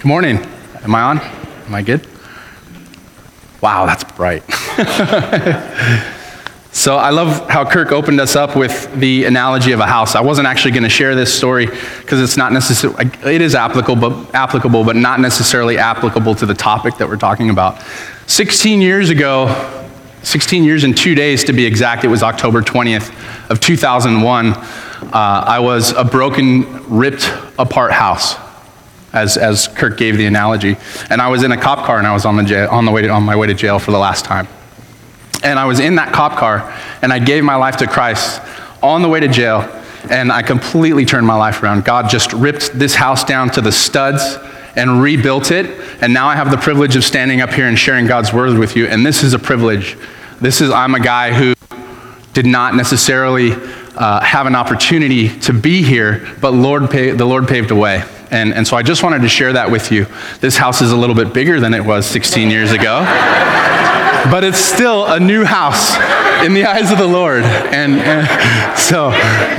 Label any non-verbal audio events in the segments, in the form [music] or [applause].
Good morning. Am I on? Am I good? Wow, that's bright. [laughs] so I love how Kirk opened us up with the analogy of a house. I wasn't actually going to share this story because it's not necessarily, it is applicable but, applicable, but not necessarily applicable to the topic that we're talking about. 16 years ago, 16 years and two days to be exact, it was October 20th of 2001, uh, I was a broken, ripped apart house as, as Kirk gave the analogy. And I was in a cop car and I was on, the jail, on, the way to, on my way to jail for the last time. And I was in that cop car and I gave my life to Christ on the way to jail and I completely turned my life around. God just ripped this house down to the studs and rebuilt it. And now I have the privilege of standing up here and sharing God's word with you. And this is a privilege. This is, I'm a guy who did not necessarily uh, have an opportunity to be here, but Lord the Lord paved a way. And, and so I just wanted to share that with you. This house is a little bit bigger than it was 16 years ago, but it's still a new house in the eyes of the Lord. And, and so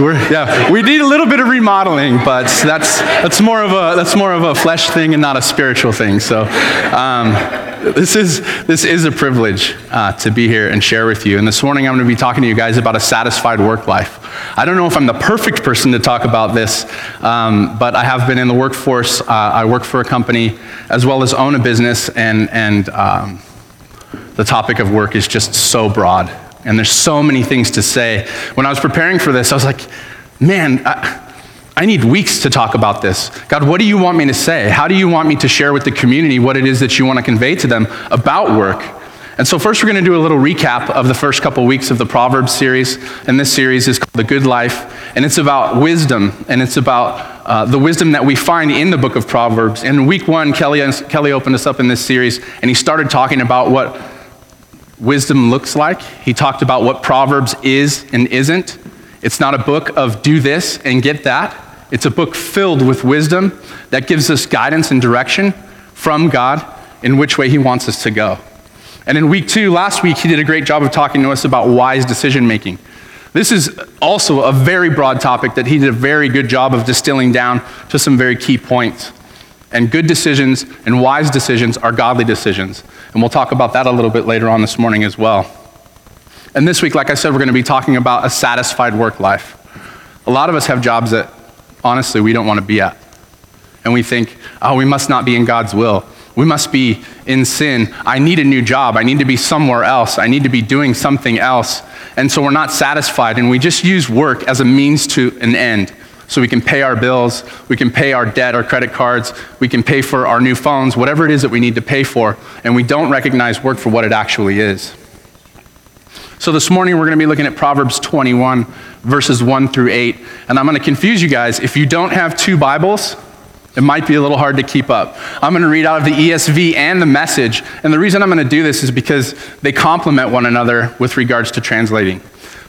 we're, yeah, we need a little bit of remodeling, but that's, that's, more of a, that's more of a flesh thing and not a spiritual thing. So um, this, is, this is a privilege uh, to be here and share with you. And this morning I'm going to be talking to you guys about a satisfied work life. I don't know if I'm the perfect person to talk about this, um, but I have been in the workforce. Uh, I work for a company as well as own a business, and, and um, the topic of work is just so broad. And there's so many things to say. When I was preparing for this, I was like, man, I, I need weeks to talk about this. God, what do you want me to say? How do you want me to share with the community what it is that you want to convey to them about work? And so, first, we're going to do a little recap of the first couple weeks of the Proverbs series. And this series is called The Good Life. And it's about wisdom, and it's about uh, the wisdom that we find in the book of Proverbs. In week one, Kelly, Kelly opened us up in this series, and he started talking about what wisdom looks like. He talked about what Proverbs is and isn't. It's not a book of do this and get that. It's a book filled with wisdom that gives us guidance and direction from God in which way He wants us to go. And in week two, last week, he did a great job of talking to us about wise decision making. This is also a very broad topic that he did a very good job of distilling down to some very key points. And good decisions and wise decisions are godly decisions. And we'll talk about that a little bit later on this morning as well. And this week, like I said, we're going to be talking about a satisfied work life. A lot of us have jobs that, honestly, we don't want to be at. And we think, oh, we must not be in God's will. We must be in sin. I need a new job. I need to be somewhere else. I need to be doing something else. And so we're not satisfied, and we just use work as a means to an end. So we can pay our bills, we can pay our debt, our credit cards, we can pay for our new phones, whatever it is that we need to pay for, and we don't recognize work for what it actually is. So this morning we're going to be looking at Proverbs 21, verses 1 through 8. And I'm going to confuse you guys. If you don't have two Bibles, it might be a little hard to keep up. I'm going to read out of the ESV and the message. And the reason I'm going to do this is because they complement one another with regards to translating.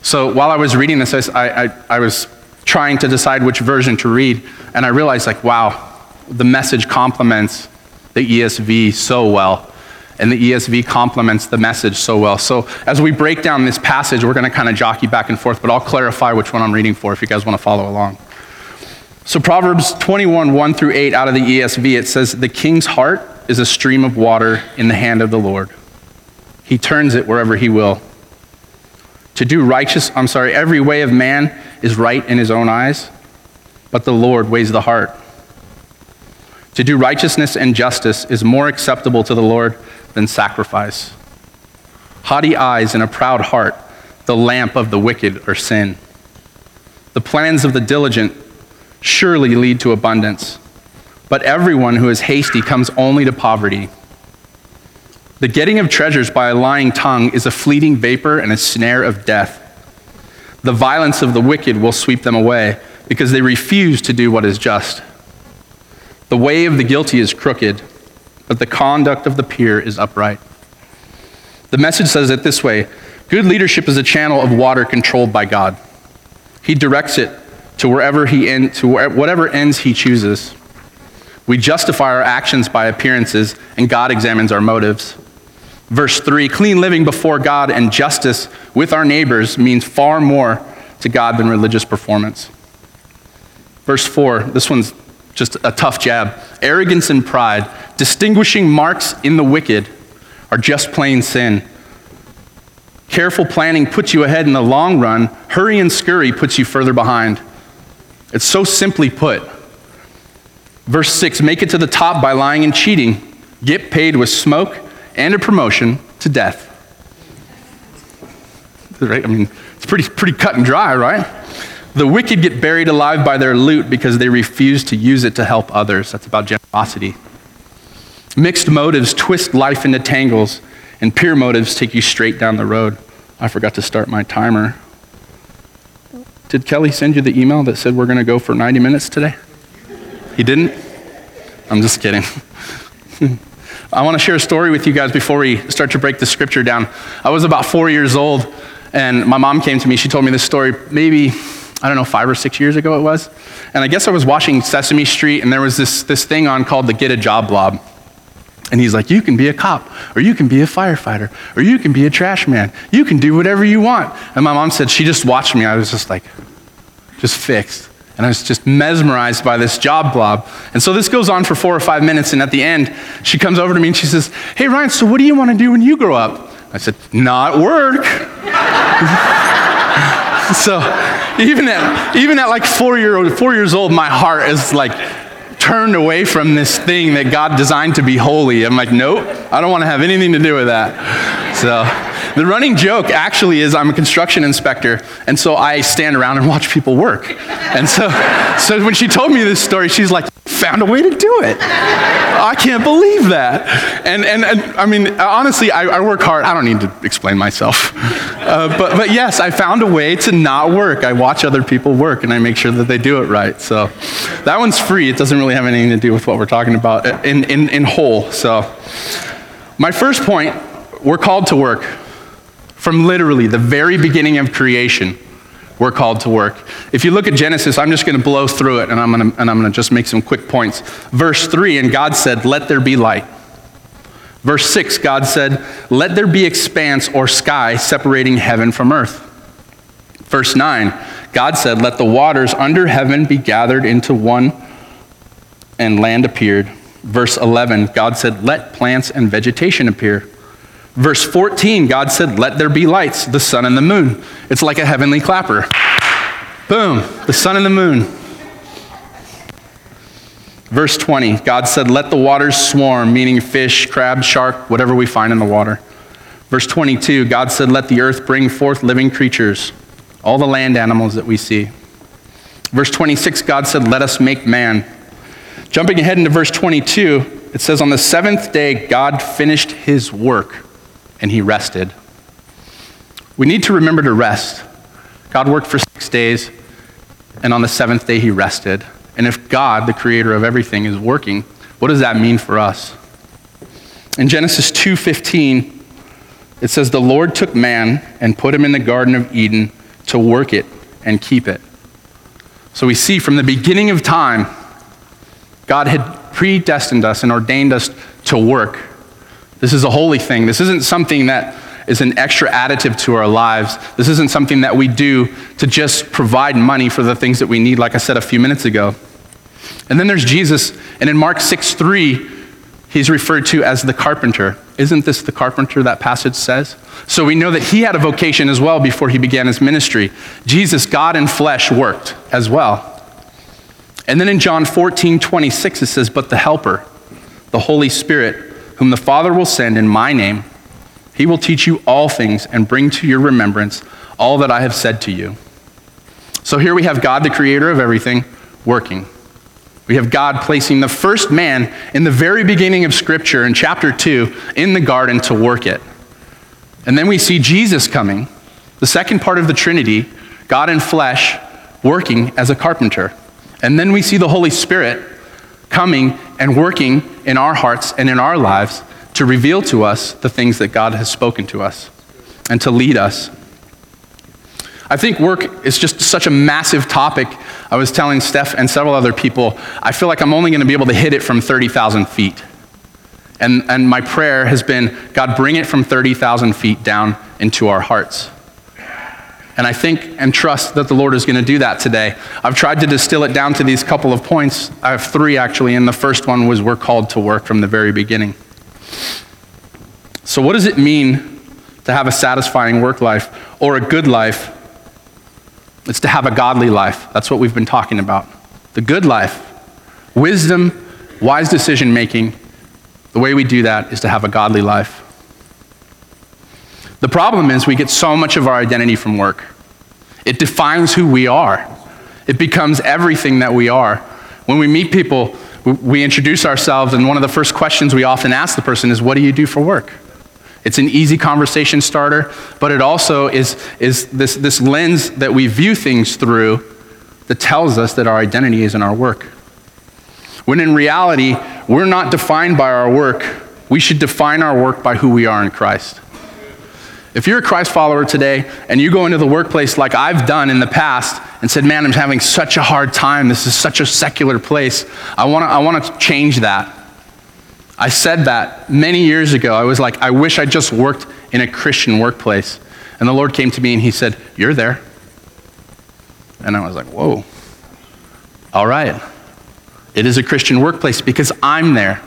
So while I was reading this, I, I, I was trying to decide which version to read. And I realized, like, wow, the message complements the ESV so well. And the ESV complements the message so well. So as we break down this passage, we're going to kind of jockey back and forth, but I'll clarify which one I'm reading for if you guys want to follow along. So, Proverbs 21, 1 through 8 out of the ESV, it says, The king's heart is a stream of water in the hand of the Lord. He turns it wherever he will. To do righteous, I'm sorry, every way of man is right in his own eyes, but the Lord weighs the heart. To do righteousness and justice is more acceptable to the Lord than sacrifice. Haughty eyes and a proud heart, the lamp of the wicked are sin. The plans of the diligent surely lead to abundance. But everyone who is hasty comes only to poverty. The getting of treasures by a lying tongue is a fleeting vapor and a snare of death. The violence of the wicked will sweep them away because they refuse to do what is just. The way of the guilty is crooked, but the conduct of the peer is upright. The message says it this way Good leadership is a channel of water controlled by God. He directs it to wherever he end, to whatever ends he chooses. We justify our actions by appearances, and God examines our motives. Verse 3 clean living before God and justice with our neighbors means far more to God than religious performance. Verse 4, this one's just a tough jab. Arrogance and pride, distinguishing marks in the wicked, are just plain sin. Careful planning puts you ahead in the long run. Hurry and scurry puts you further behind. It's so simply put. Verse 6 make it to the top by lying and cheating. Get paid with smoke and a promotion to death. Right? I mean, it's pretty, pretty cut and dry, right? The wicked get buried alive by their loot because they refuse to use it to help others. That's about generosity. Mixed motives twist life into tangles, and pure motives take you straight down the road. I forgot to start my timer. Did Kelly send you the email that said we're going to go for 90 minutes today? He didn't? I'm just kidding. [laughs] I want to share a story with you guys before we start to break the scripture down. I was about four years old, and my mom came to me. She told me this story maybe, I don't know, five or six years ago it was. And I guess I was watching Sesame Street, and there was this, this thing on called the Get a Job Blob. And he's like, You can be a cop, or you can be a firefighter, or you can be a trash man. You can do whatever you want. And my mom said, She just watched me. I was just like, just fixed. And I was just mesmerized by this job blob. And so this goes on for four or five minutes. And at the end, she comes over to me and she says, Hey, Ryan, so what do you want to do when you grow up? I said, Not work. [laughs] so [laughs] even at, even at like four, year old, four years old, my heart is like turned away from this thing that God designed to be holy. I'm like, Nope, I don't want to have anything to do with that. So. The running joke actually is I'm a construction inspector, and so I stand around and watch people work. And so, so when she told me this story, she's like, found a way to do it. I can't believe that. And, and, and I mean, honestly, I, I, work hard. I don't need to explain myself. Uh, but, but yes, I found a way to not work. I watch other people work and I make sure that they do it right. So that one's free. It doesn't really have anything to do with what we're talking about in, in, in whole. So, my first point we're called to work. From literally the very beginning of creation, we're called to work. If you look at Genesis, I'm just going to blow through it and I'm going to, just make some quick points. Verse 3, and God said, Let there be light. Verse 6, God said, Let there be expanse or sky separating heaven from earth. Verse 9, God said, Let the waters under heaven be gathered into one, and land appeared. Verse 11, God said, Let plants and vegetation appear. Verse 14, God said, Let there be lights, the sun and the moon. It's like a heavenly clapper. Boom, the sun and the moon. Verse 20, God said, Let the waters swarm, meaning fish, crab, shark, whatever we find in the water. Verse 22, God said, Let the earth bring forth living creatures, all the land animals that we see. Verse 26, God said, Let us make man. Jumping ahead into verse 22, it says, On the seventh day, God finished his work and he rested. We need to remember to rest. God worked for six days, and on the seventh day he rested. And if God, the creator of everything, is working, what does that mean for us? In Genesis 2:15, it says the Lord took man and put him in the garden of Eden to work it and keep it. So we see from the beginning of time God had predestined us and ordained us to work this is a holy thing. This isn't something that is an extra additive to our lives. This isn't something that we do to just provide money for the things that we need, like I said a few minutes ago. And then there's Jesus, and in Mark 6 3, he's referred to as the carpenter. Isn't this the carpenter that passage says? So we know that he had a vocation as well before he began his ministry. Jesus, God in flesh, worked as well. And then in John 14 26, it says, But the Helper, the Holy Spirit, whom the Father will send in my name, he will teach you all things and bring to your remembrance all that I have said to you. So here we have God, the creator of everything, working. We have God placing the first man in the very beginning of Scripture in chapter 2 in the garden to work it. And then we see Jesus coming, the second part of the Trinity, God in flesh, working as a carpenter. And then we see the Holy Spirit coming and working in our hearts and in our lives to reveal to us the things that God has spoken to us and to lead us. I think work is just such a massive topic. I was telling Steph and several other people, I feel like I'm only going to be able to hit it from 30,000 feet. And, and my prayer has been God, bring it from 30,000 feet down into our hearts. And I think and trust that the Lord is going to do that today. I've tried to distill it down to these couple of points. I have three actually, and the first one was we're called to work from the very beginning. So, what does it mean to have a satisfying work life or a good life? It's to have a godly life. That's what we've been talking about. The good life, wisdom, wise decision making. The way we do that is to have a godly life. The problem is we get so much of our identity from work. It defines who we are. It becomes everything that we are. When we meet people, we introduce ourselves, and one of the first questions we often ask the person is, What do you do for work? It's an easy conversation starter, but it also is, is this, this lens that we view things through that tells us that our identity is in our work. When in reality, we're not defined by our work. We should define our work by who we are in Christ. If you're a Christ follower today and you go into the workplace like I've done in the past and said, Man, I'm having such a hard time, this is such a secular place, I wanna, I wanna change that. I said that many years ago. I was like, I wish I just worked in a Christian workplace. And the Lord came to me and He said, You're there. And I was like, Whoa. All right. It is a Christian workplace because I'm there.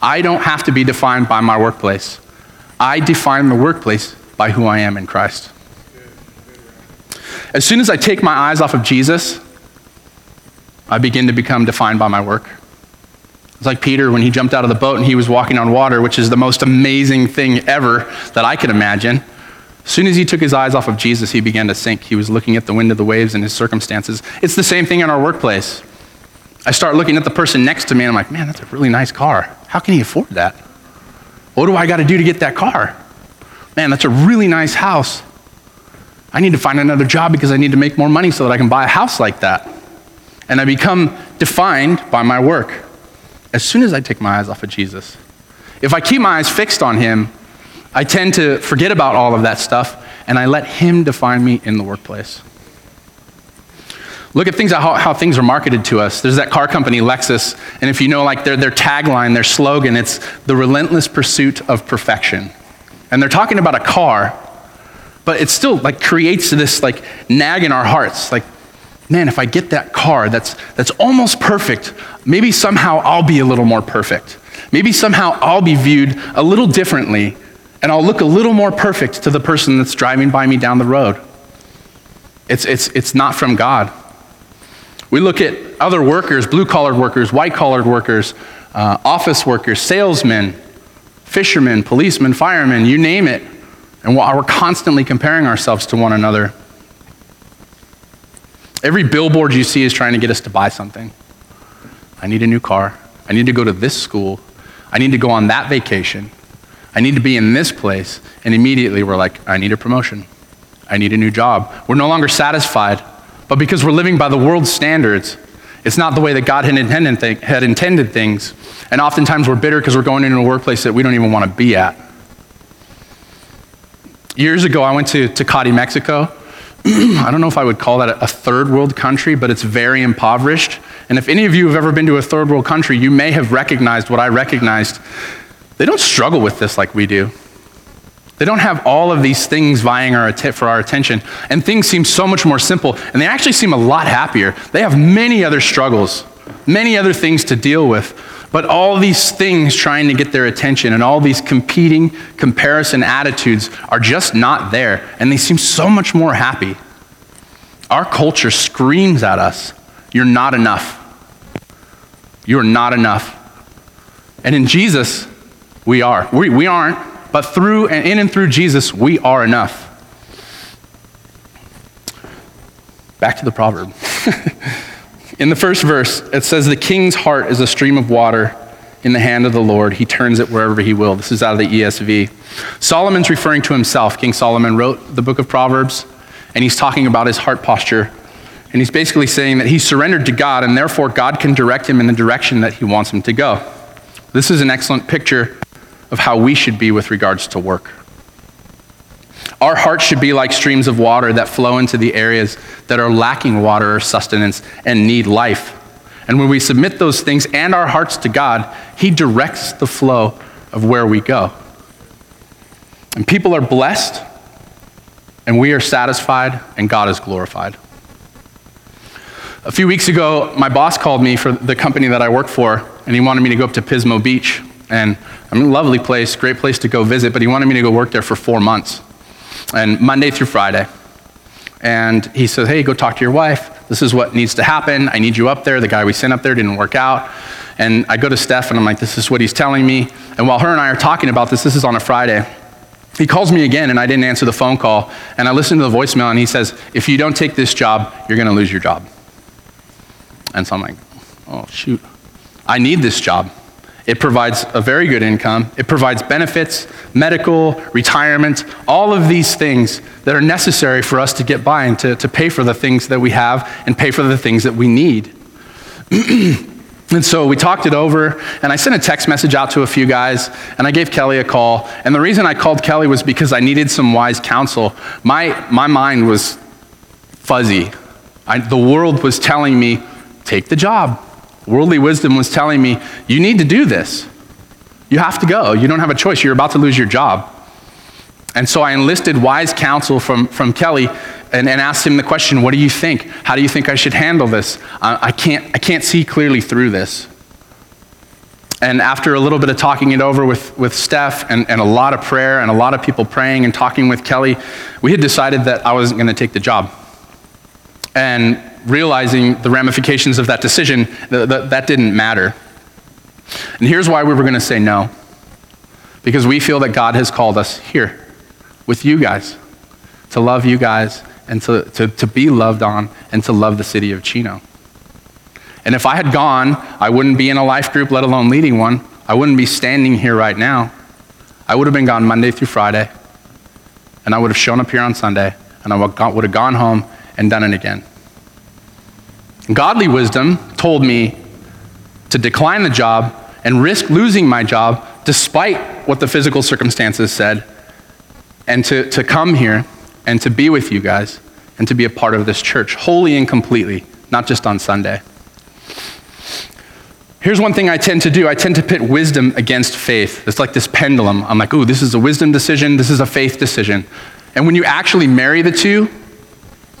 I don't have to be defined by my workplace. I define the workplace by who I am in Christ. As soon as I take my eyes off of Jesus, I begin to become defined by my work. It's like Peter when he jumped out of the boat and he was walking on water, which is the most amazing thing ever that I could imagine. As soon as he took his eyes off of Jesus, he began to sink. He was looking at the wind of the waves and his circumstances. It's the same thing in our workplace. I start looking at the person next to me and I'm like, man, that's a really nice car. How can he afford that? What do I got to do to get that car? Man, that's a really nice house. I need to find another job because I need to make more money so that I can buy a house like that. And I become defined by my work as soon as I take my eyes off of Jesus. If I keep my eyes fixed on Him, I tend to forget about all of that stuff and I let Him define me in the workplace. Look at things how, how things are marketed to us. There's that car company, Lexus, and if you know, like their, their tagline, their slogan, it's the relentless pursuit of perfection. And they're talking about a car, but it still like creates this like nag in our hearts, like, man, if I get that car that's that's almost perfect, maybe somehow I'll be a little more perfect. Maybe somehow I'll be viewed a little differently, and I'll look a little more perfect to the person that's driving by me down the road. It's, it's, it's not from God. We look at other workers, blue collared workers, white collared workers, uh, office workers, salesmen, fishermen, policemen, firemen, you name it. And we're constantly comparing ourselves to one another. Every billboard you see is trying to get us to buy something. I need a new car. I need to go to this school. I need to go on that vacation. I need to be in this place. And immediately we're like, I need a promotion. I need a new job. We're no longer satisfied but because we're living by the world's standards, it's not the way that God had intended, th- had intended things. And oftentimes we're bitter because we're going into a workplace that we don't even want to be at. Years ago, I went to Tecate, Mexico. [clears throat] I don't know if I would call that a third world country, but it's very impoverished. And if any of you have ever been to a third world country, you may have recognized what I recognized. They don't struggle with this like we do. They don't have all of these things vying our, for our attention. And things seem so much more simple. And they actually seem a lot happier. They have many other struggles, many other things to deal with. But all these things trying to get their attention and all these competing comparison attitudes are just not there. And they seem so much more happy. Our culture screams at us you're not enough. You're not enough. And in Jesus, we are. We, we aren't. But through and in and through Jesus, we are enough. Back to the proverb. [laughs] in the first verse, it says, The king's heart is a stream of water in the hand of the Lord. He turns it wherever he will. This is out of the ESV. Solomon's referring to himself. King Solomon wrote the book of Proverbs, and he's talking about his heart posture. And he's basically saying that he surrendered to God, and therefore God can direct him in the direction that he wants him to go. This is an excellent picture of how we should be with regards to work. Our hearts should be like streams of water that flow into the areas that are lacking water or sustenance and need life. And when we submit those things and our hearts to God, He directs the flow of where we go. And people are blessed and we are satisfied, and God is glorified. A few weeks ago, my boss called me for the company that I work for, and he wanted me to go up to Pismo Beach. And I mean, lovely place, great place to go visit, but he wanted me to go work there for four months, and Monday through Friday. And he said, Hey, go talk to your wife. This is what needs to happen. I need you up there. The guy we sent up there didn't work out. And I go to Steph and I'm like, This is what he's telling me. And while her and I are talking about this, this is on a Friday. He calls me again and I didn't answer the phone call. And I listen to the voicemail and he says, If you don't take this job, you're going to lose your job. And so I'm like, Oh, shoot. I need this job. It provides a very good income. It provides benefits, medical, retirement, all of these things that are necessary for us to get by and to, to pay for the things that we have and pay for the things that we need. [clears throat] and so we talked it over, and I sent a text message out to a few guys, and I gave Kelly a call. And the reason I called Kelly was because I needed some wise counsel. My, my mind was fuzzy. I, the world was telling me, take the job Worldly wisdom was telling me, you need to do this. You have to go. You don't have a choice. You're about to lose your job. And so I enlisted wise counsel from, from Kelly and, and asked him the question, What do you think? How do you think I should handle this? I, I, can't, I can't see clearly through this. And after a little bit of talking it over with, with Steph and, and a lot of prayer and a lot of people praying and talking with Kelly, we had decided that I wasn't going to take the job. And realizing the ramifications of that decision, that, that didn't matter. And here's why we were going to say no. Because we feel that God has called us here with you guys to love you guys and to, to, to be loved on and to love the city of Chino. And if I had gone, I wouldn't be in a life group, let alone leading one. I wouldn't be standing here right now. I would have been gone Monday through Friday, and I would have shown up here on Sunday, and I would have gone home and done it again. Godly wisdom told me to decline the job and risk losing my job despite what the physical circumstances said, and to, to come here and to be with you guys and to be a part of this church wholly and completely, not just on Sunday. Here's one thing I tend to do I tend to pit wisdom against faith. It's like this pendulum. I'm like, ooh, this is a wisdom decision, this is a faith decision. And when you actually marry the two,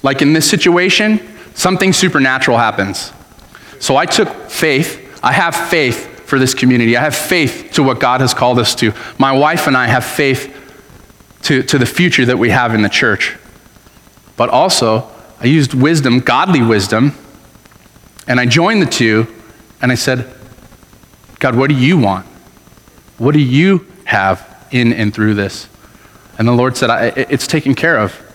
like in this situation, something supernatural happens. So I took faith. I have faith for this community. I have faith to what God has called us to. My wife and I have faith to, to the future that we have in the church. But also, I used wisdom, godly wisdom, and I joined the two, and I said, God, what do you want? What do you have in and through this? And the Lord said, It's taken care of.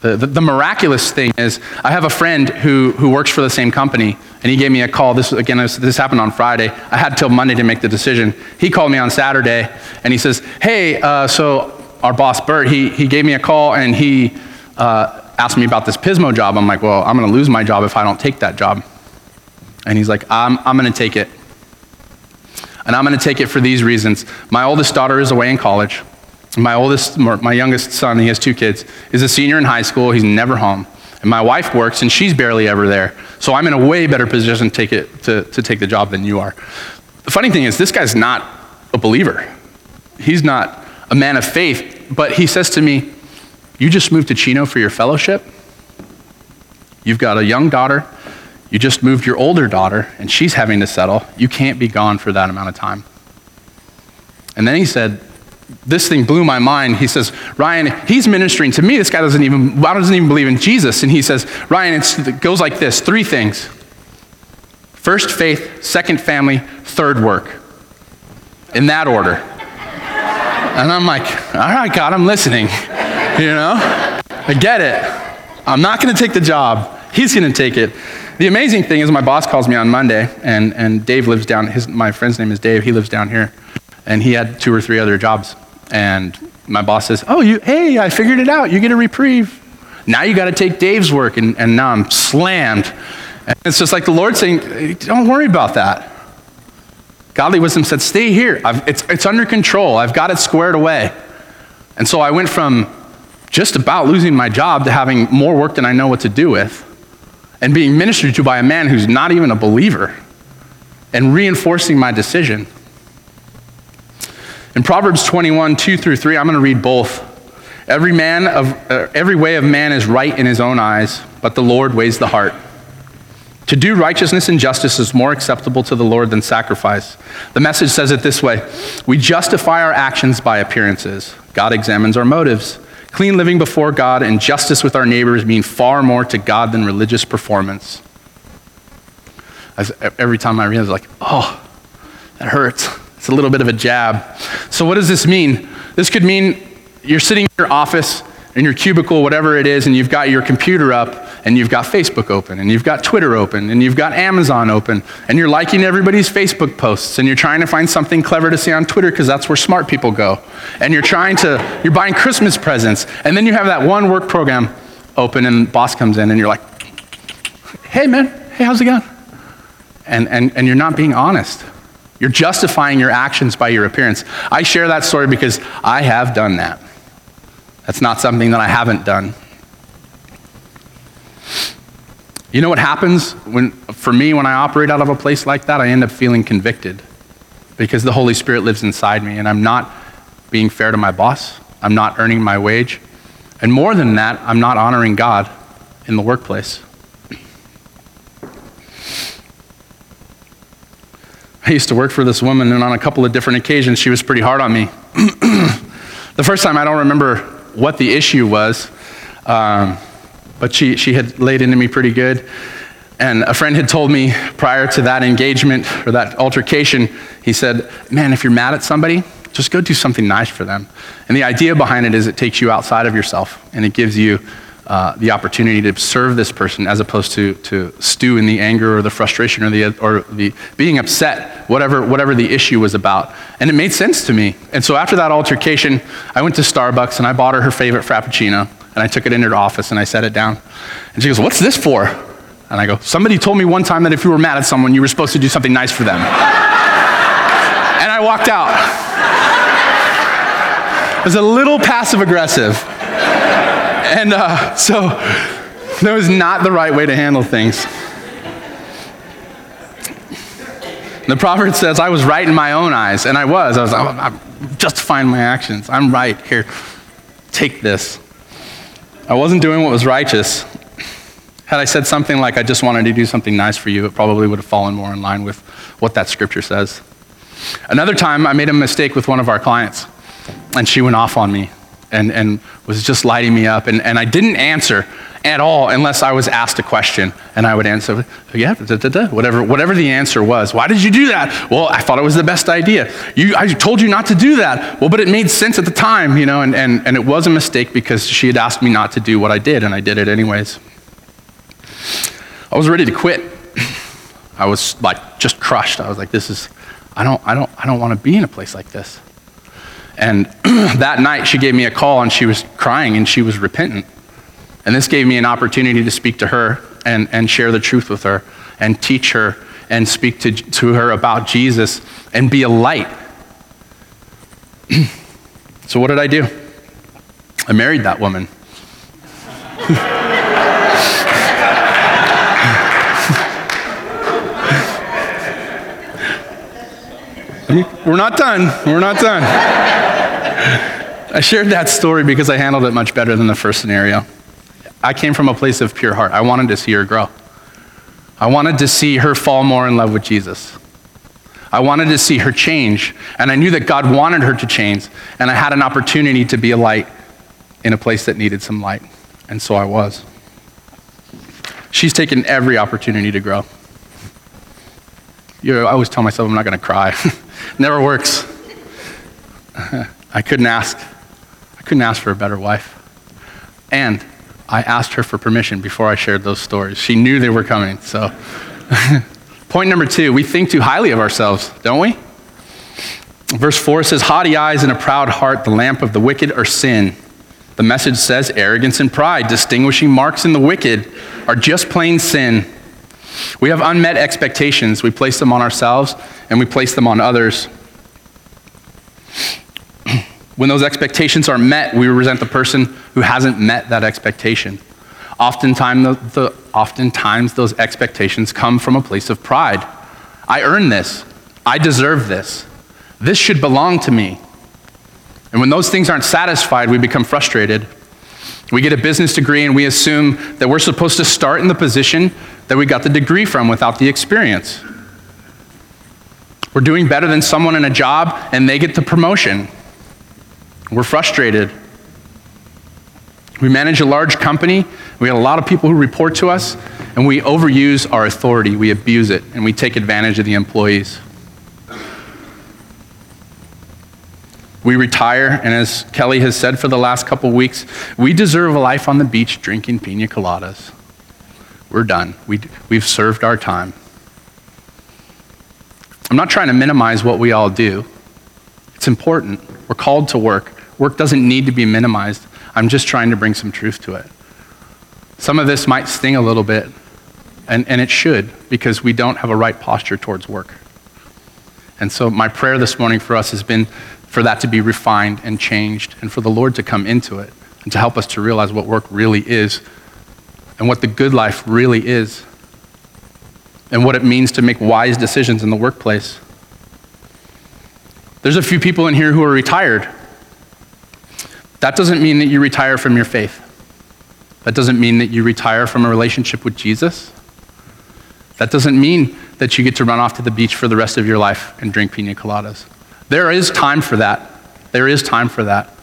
The, the, the, miraculous thing is, I have a friend who, who works for the same company, and he gave me a call. This, again, this, this happened on Friday. I had till Monday to make the decision. He called me on Saturday, and he says, Hey, uh, so our boss, Bert, he, he gave me a call, and he uh, asked me about this Pismo job. I'm like, Well, I'm going to lose my job if I don't take that job. And he's like, I'm, I'm going to take it. And I'm going to take it for these reasons. My oldest daughter is away in college. My oldest, my youngest son, he has two kids, is a senior in high school. He's never home. And my wife works, and she's barely ever there. So I'm in a way better position to take, it, to, to take the job than you are. The funny thing is, this guy's not a believer. He's not a man of faith, but he says to me, You just moved to Chino for your fellowship? You've got a young daughter. You just moved your older daughter, and she's having to settle. You can't be gone for that amount of time. And then he said, this thing blew my mind. He says, Ryan, he's ministering to me. This guy doesn't even, doesn't even believe in Jesus. And he says, Ryan, it goes like this three things first faith, second family, third work. In that order. And I'm like, all right, God, I'm listening. You know? I get it. I'm not going to take the job. He's going to take it. The amazing thing is, my boss calls me on Monday, and, and Dave lives down, his, my friend's name is Dave. He lives down here and he had two or three other jobs. And my boss says, Oh, you, hey, I figured it out. You get a reprieve. Now you got to take Dave's work, and, and now I'm slammed. And it's just like the Lord saying, Don't worry about that. Godly wisdom said, Stay here. it's, it's under control. I've got it squared away. And so I went from just about losing my job to having more work than I know what to do with, and being ministered to by a man who's not even a believer, and reinforcing my decision. In Proverbs 21, 2 through 3, I'm going to read both. Every, man of, uh, every way of man is right in his own eyes, but the Lord weighs the heart. To do righteousness and justice is more acceptable to the Lord than sacrifice. The message says it this way We justify our actions by appearances, God examines our motives. Clean living before God and justice with our neighbors mean far more to God than religious performance. As every time I read it, I was like, oh, that hurts. It's a little bit of a jab. So, what does this mean? This could mean you're sitting in your office, in your cubicle, whatever it is, and you've got your computer up, and you've got Facebook open, and you've got Twitter open, and you've got Amazon open, and you're liking everybody's Facebook posts, and you're trying to find something clever to say on Twitter because that's where smart people go. And you're trying to, you're buying Christmas presents, and then you have that one work program open, and boss comes in, and you're like, hey man, hey, how's it going? And, and, and you're not being honest. You're justifying your actions by your appearance. I share that story because I have done that. That's not something that I haven't done. You know what happens when, for me when I operate out of a place like that? I end up feeling convicted because the Holy Spirit lives inside me and I'm not being fair to my boss. I'm not earning my wage. And more than that, I'm not honoring God in the workplace. I used to work for this woman, and on a couple of different occasions, she was pretty hard on me. [clears throat] the first time, I don't remember what the issue was. Um, but she, she had laid into me pretty good. And a friend had told me prior to that engagement or that altercation, he said, Man, if you're mad at somebody, just go do something nice for them. And the idea behind it is it takes you outside of yourself and it gives you uh, the opportunity to serve this person as opposed to, to stew in the anger or the frustration or the, or the being upset, whatever, whatever the issue was about. And it made sense to me. And so after that altercation, I went to Starbucks and I bought her her favorite Frappuccino. And I took it into her office and I set it down. And she goes, What's this for? And I go, Somebody told me one time that if you were mad at someone, you were supposed to do something nice for them. and I walked out. It was a little passive aggressive. And uh, so that was not the right way to handle things. The proverb says, I was right in my own eyes, and I was. I was I'm justifying my actions. I'm right. Here, take this. I wasn't doing what was righteous. Had I said something like, I just wanted to do something nice for you, it probably would have fallen more in line with what that scripture says. Another time, I made a mistake with one of our clients, and she went off on me and, and was just lighting me up. And, and I didn't answer at all unless I was asked a question. And I would answer, yeah, da, da, da, whatever, whatever the answer was. Why did you do that? Well, I thought it was the best idea. You, I told you not to do that. Well, but it made sense at the time, you know, and, and, and it was a mistake because she had asked me not to do what I did, and I did it anyways. I was ready to quit. I was like just crushed. I was like, this is, I don't, I don't, I don't want to be in a place like this. And [clears throat] that night she gave me a call and she was crying and she was repentant. And this gave me an opportunity to speak to her and, and share the truth with her and teach her and speak to, to her about Jesus and be a light. [clears throat] so, what did I do? I married that woman. [laughs] We're not done. We're not done. [laughs] I shared that story because I handled it much better than the first scenario. I came from a place of pure heart. I wanted to see her grow. I wanted to see her fall more in love with Jesus. I wanted to see her change, and I knew that God wanted her to change, and I had an opportunity to be a light in a place that needed some light, and so I was. She's taken every opportunity to grow. You know, I always tell myself I'm not going to cry. [laughs] Never works. [laughs] I couldn't ask. I couldn't ask for a better wife. And I asked her for permission before I shared those stories. She knew they were coming. So, [laughs] point number two we think too highly of ourselves, don't we? Verse 4 says, Haughty eyes and a proud heart, the lamp of the wicked are sin. The message says, arrogance and pride, distinguishing marks in the wicked, are just plain sin. We have unmet expectations. We place them on ourselves and we place them on others. When those expectations are met, we resent the person who hasn't met that expectation. Oftentimes, the, the, oftentimes, those expectations come from a place of pride. I earn this. I deserve this. This should belong to me. And when those things aren't satisfied, we become frustrated. We get a business degree and we assume that we're supposed to start in the position that we got the degree from without the experience. We're doing better than someone in a job and they get the promotion. We're frustrated. We manage a large company. We have a lot of people who report to us, and we overuse our authority. We abuse it, and we take advantage of the employees. We retire, and as Kelly has said for the last couple weeks, we deserve a life on the beach drinking pina coladas. We're done. We, we've served our time. I'm not trying to minimize what we all do. It's important. We're called to work. Work doesn't need to be minimized. I'm just trying to bring some truth to it. Some of this might sting a little bit, and, and it should, because we don't have a right posture towards work. And so, my prayer this morning for us has been for that to be refined and changed, and for the Lord to come into it and to help us to realize what work really is and what the good life really is and what it means to make wise decisions in the workplace. There's a few people in here who are retired. That doesn't mean that you retire from your faith. That doesn't mean that you retire from a relationship with Jesus. That doesn't mean that you get to run off to the beach for the rest of your life and drink pina coladas. There is time for that. There is time for that.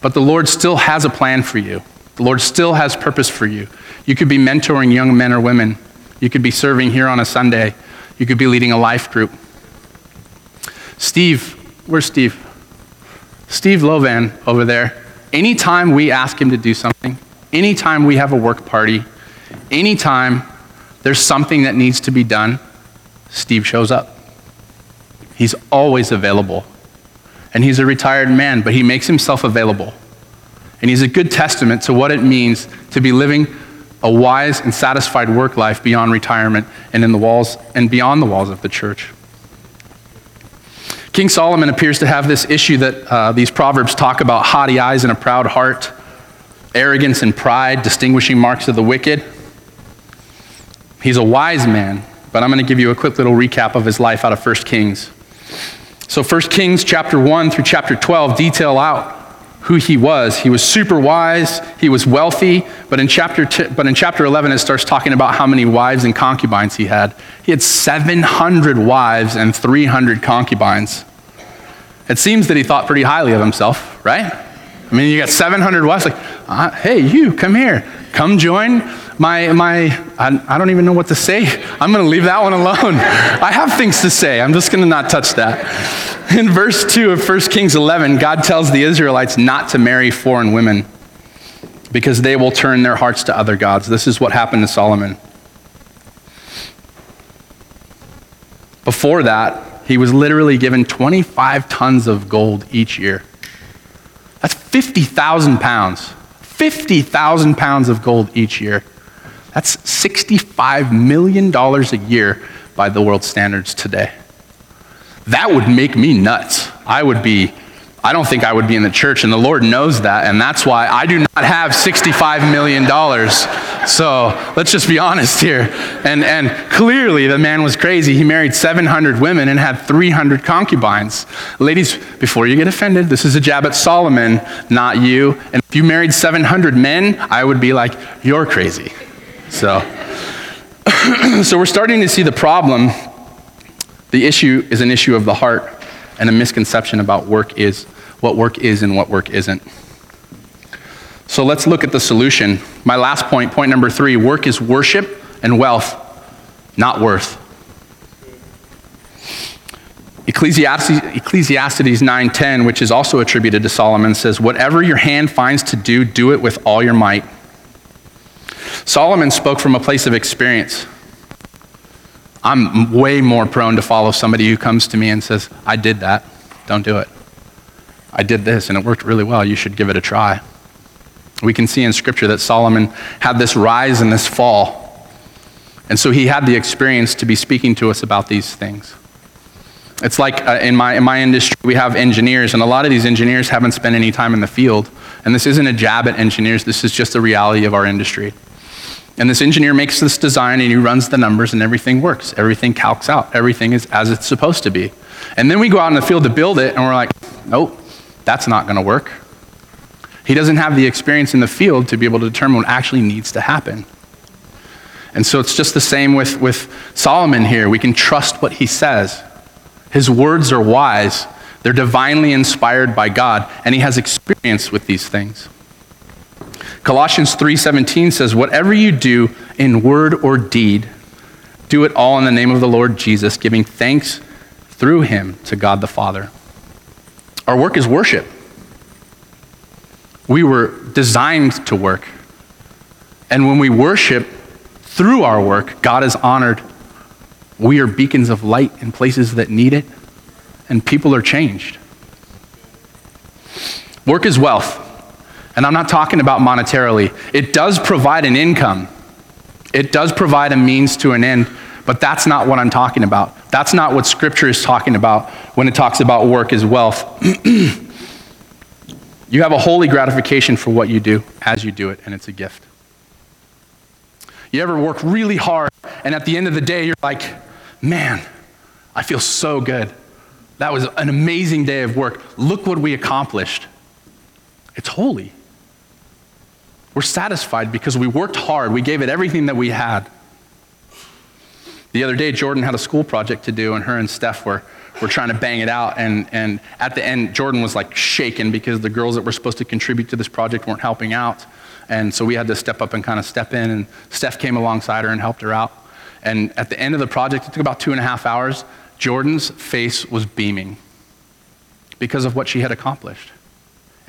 But the Lord still has a plan for you. The Lord still has purpose for you. You could be mentoring young men or women. You could be serving here on a Sunday. You could be leading a life group. Steve, where's Steve? Steve Lovan over there. Anytime we ask him to do something, anytime we have a work party, anytime there's something that needs to be done, Steve shows up. He's always available. And he's a retired man, but he makes himself available. And he's a good testament to what it means to be living a wise and satisfied work life beyond retirement and in the walls and beyond the walls of the church. King Solomon appears to have this issue that uh, these proverbs talk about haughty eyes and a proud heart, arrogance and pride, distinguishing marks of the wicked. He's a wise man, but I'm going to give you a quick little recap of his life out of 1 Kings. So 1 Kings chapter 1 through chapter 12 detail out who he was. He was super wise, he was wealthy, but in chapter t- but in chapter 11 it starts talking about how many wives and concubines he had. He had 700 wives and 300 concubines. It seems that he thought pretty highly of himself, right? I mean, you got 700 wives like, uh, "Hey, you come here. Come join my, my I, I don't even know what to say. I'm going to leave that one alone. [laughs] I have things to say. I'm just going to not touch that. In verse 2 of 1 Kings 11, God tells the Israelites not to marry foreign women because they will turn their hearts to other gods. This is what happened to Solomon. Before that, he was literally given 25 tons of gold each year. That's 50,000 pounds. 50,000 pounds of gold each year. That's $65 million a year by the world standards today. That would make me nuts. I would be, I don't think I would be in the church, and the Lord knows that, and that's why I do not have $65 million. So let's just be honest here. And, and clearly, the man was crazy. He married 700 women and had 300 concubines. Ladies, before you get offended, this is a jab at Solomon, not you. And if you married 700 men, I would be like, you're crazy. So, [clears throat] so we're starting to see the problem. The issue is an issue of the heart and a misconception about work is what work is and what work isn't. So let's look at the solution. My last point, point number three work is worship and wealth, not worth. Ecclesiastes, Ecclesiastes 9:10, which is also attributed to Solomon, says, "Whatever your hand finds to do, do it with all your might." Solomon spoke from a place of experience. I'm way more prone to follow somebody who comes to me and says, I did that. Don't do it. I did this and it worked really well. You should give it a try. We can see in Scripture that Solomon had this rise and this fall. And so he had the experience to be speaking to us about these things. It's like uh, in, my, in my industry, we have engineers, and a lot of these engineers haven't spent any time in the field. And this isn't a jab at engineers, this is just the reality of our industry. And this engineer makes this design and he runs the numbers and everything works. Everything calcs out. Everything is as it's supposed to be. And then we go out in the field to build it and we're like, nope, That's not going to work. He doesn't have the experience in the field to be able to determine what actually needs to happen. And so it's just the same with, with Solomon here. We can trust what he says. His words are wise, they're divinely inspired by God, and he has experience with these things. Colossians 3:17 says, "Whatever you do in word or deed, do it all in the name of the Lord Jesus, giving thanks through him to God the Father." Our work is worship. We were designed to work. And when we worship through our work, God is honored. We are beacons of light in places that need it, and people are changed. Work is wealth. And I'm not talking about monetarily. It does provide an income, it does provide a means to an end, but that's not what I'm talking about. That's not what Scripture is talking about when it talks about work as wealth. [clears throat] You have a holy gratification for what you do as you do it, and it's a gift. You ever work really hard, and at the end of the day, you're like, man, I feel so good. That was an amazing day of work. Look what we accomplished. It's holy. We're satisfied because we worked hard, we gave it everything that we had. The other day, Jordan had a school project to do, and her and Steph were were trying to bang it out. And, and at the end, Jordan was like shaken because the girls that were supposed to contribute to this project weren't helping out. And so we had to step up and kind of step in. And Steph came alongside her and helped her out. And at the end of the project, it took about two and a half hours. Jordan's face was beaming because of what she had accomplished.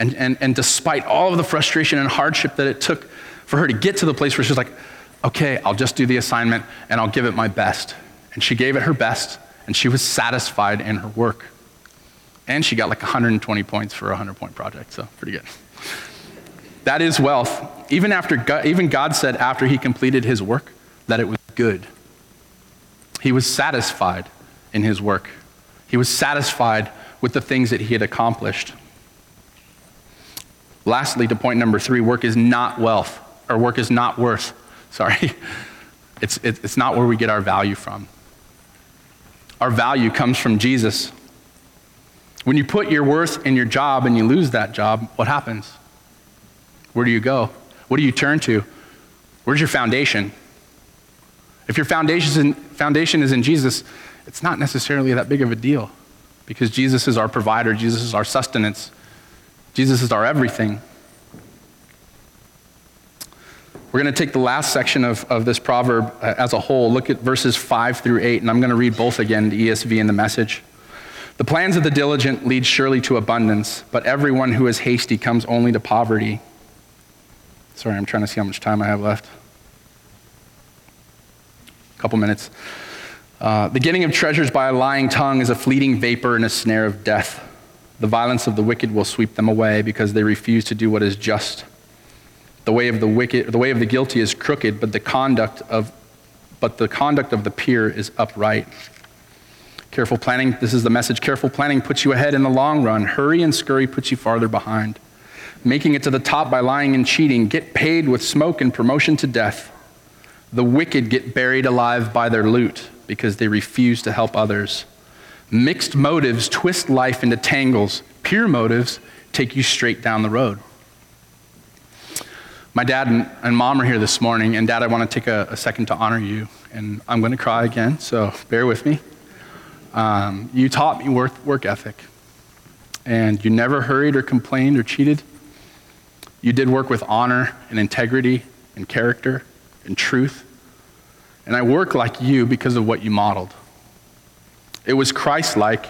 And, and, and despite all of the frustration and hardship that it took for her to get to the place where she was like, okay, I'll just do the assignment and I'll give it my best. And she gave it her best and she was satisfied in her work. And she got like 120 points for a 100 point project, so pretty good. That is wealth. Even after God, even God said after he completed his work that it was good. He was satisfied in his work. He was satisfied with the things that he had accomplished. Lastly, to point number three, work is not wealth, or work is not worth. [laughs] Sorry. It's, it's not where we get our value from our value comes from Jesus. When you put your worth in your job and you lose that job, what happens? Where do you go? What do you turn to? Where's your foundation? If your foundation, in, foundation is in Jesus, it's not necessarily that big of a deal because Jesus is our provider, Jesus is our sustenance, Jesus is our everything. We're going to take the last section of, of this proverb uh, as a whole, look at verses 5 through 8, and I'm going to read both again, the ESV and the message. The plans of the diligent lead surely to abundance, but everyone who is hasty comes only to poverty. Sorry, I'm trying to see how much time I have left. A couple minutes. Uh, the getting of treasures by a lying tongue is a fleeting vapor and a snare of death. The violence of the wicked will sweep them away because they refuse to do what is just. The way of the wicked, the way of the guilty is crooked, but the conduct of, but the conduct of the pure is upright. Careful planning, this is the message. Careful planning puts you ahead in the long run. Hurry and scurry puts you farther behind. Making it to the top by lying and cheating, get paid with smoke and promotion to death. The wicked get buried alive by their loot because they refuse to help others. Mixed motives twist life into tangles. Pure motives take you straight down the road. My dad and, and, mom are here this morning, and dad, I want to take a, a second to honor you. And I'm going to cry again, so bear with me. Um, you taught me work, work ethic, and you never hurried or complained or cheated. You did work with honor and integrity and character and truth. And I work like you because of what you modeled. It was Christ like.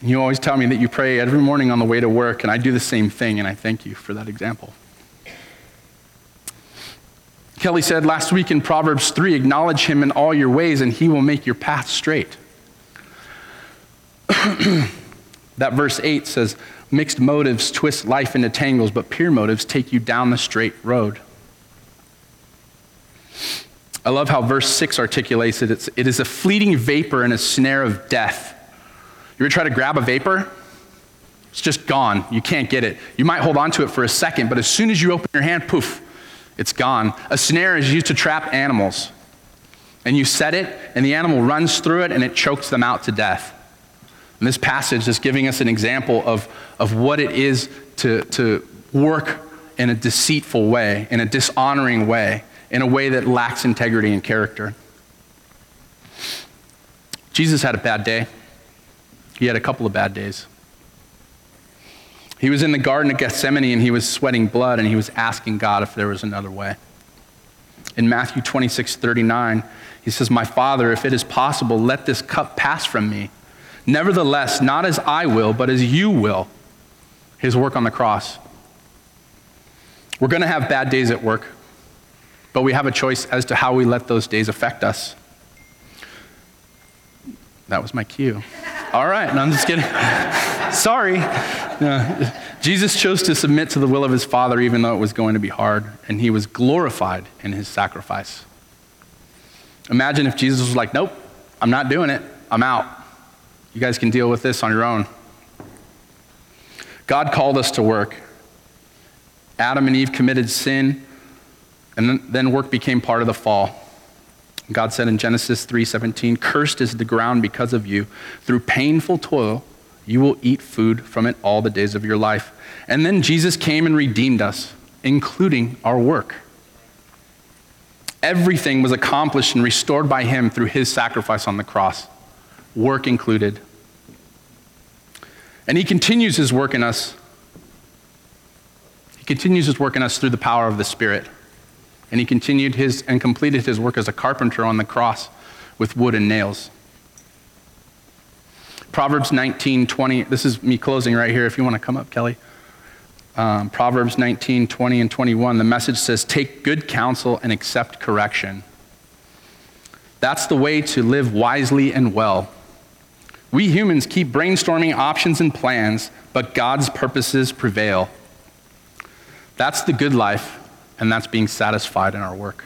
You always tell me that you pray every morning on the way to work, and I do the same thing, and I thank you for that example. Kelly said last week in Proverbs 3 acknowledge him in all your ways, and he will make your path straight. [clears throat] that verse 8 says, Mixed motives twist life into tangles, but pure motives take you down the straight road. I love how verse 6 articulates it. It's, it is a fleeting vapor and a snare of death. You ever try to grab a vapor? It's just gone. You can't get it. You might hold on to it for a second, but as soon as you open your hand, poof, it's gone. A snare is used to trap animals. And you set it, and the animal runs through it, and it chokes them out to death. And this passage is giving us an example of, of what it is to, to work in a deceitful way, in a dishonoring way, in a way that lacks integrity and character. Jesus had a bad day. He had a couple of bad days. He was in the Garden of Gethsemane and he was sweating blood and he was asking God if there was another way. In Matthew 26 39, he says, My Father, if it is possible, let this cup pass from me. Nevertheless, not as I will, but as you will. His work on the cross. We're going to have bad days at work, but we have a choice as to how we let those days affect us. That was my cue. All right, no, I'm just kidding. [laughs] Sorry. No. Jesus chose to submit to the will of his Father even though it was going to be hard, and he was glorified in his sacrifice. Imagine if Jesus was like, Nope, I'm not doing it. I'm out. You guys can deal with this on your own. God called us to work. Adam and Eve committed sin, and then work became part of the fall. God said in Genesis 3:17, "Cursed is the ground because of you. Through painful toil, you will eat food from it all the days of your life." And then Jesus came and redeemed us, including our work. Everything was accomplished and restored by him through his sacrifice on the cross, work included. And he continues his work in us. He continues his work in us through the power of the Spirit. And he continued his and completed his work as a carpenter on the cross with wood and nails. Proverbs 19, 20. This is me closing right here. If you want to come up, Kelly. Um, Proverbs 19, 20, and 21. The message says, Take good counsel and accept correction. That's the way to live wisely and well. We humans keep brainstorming options and plans, but God's purposes prevail. That's the good life and that's being satisfied in our work.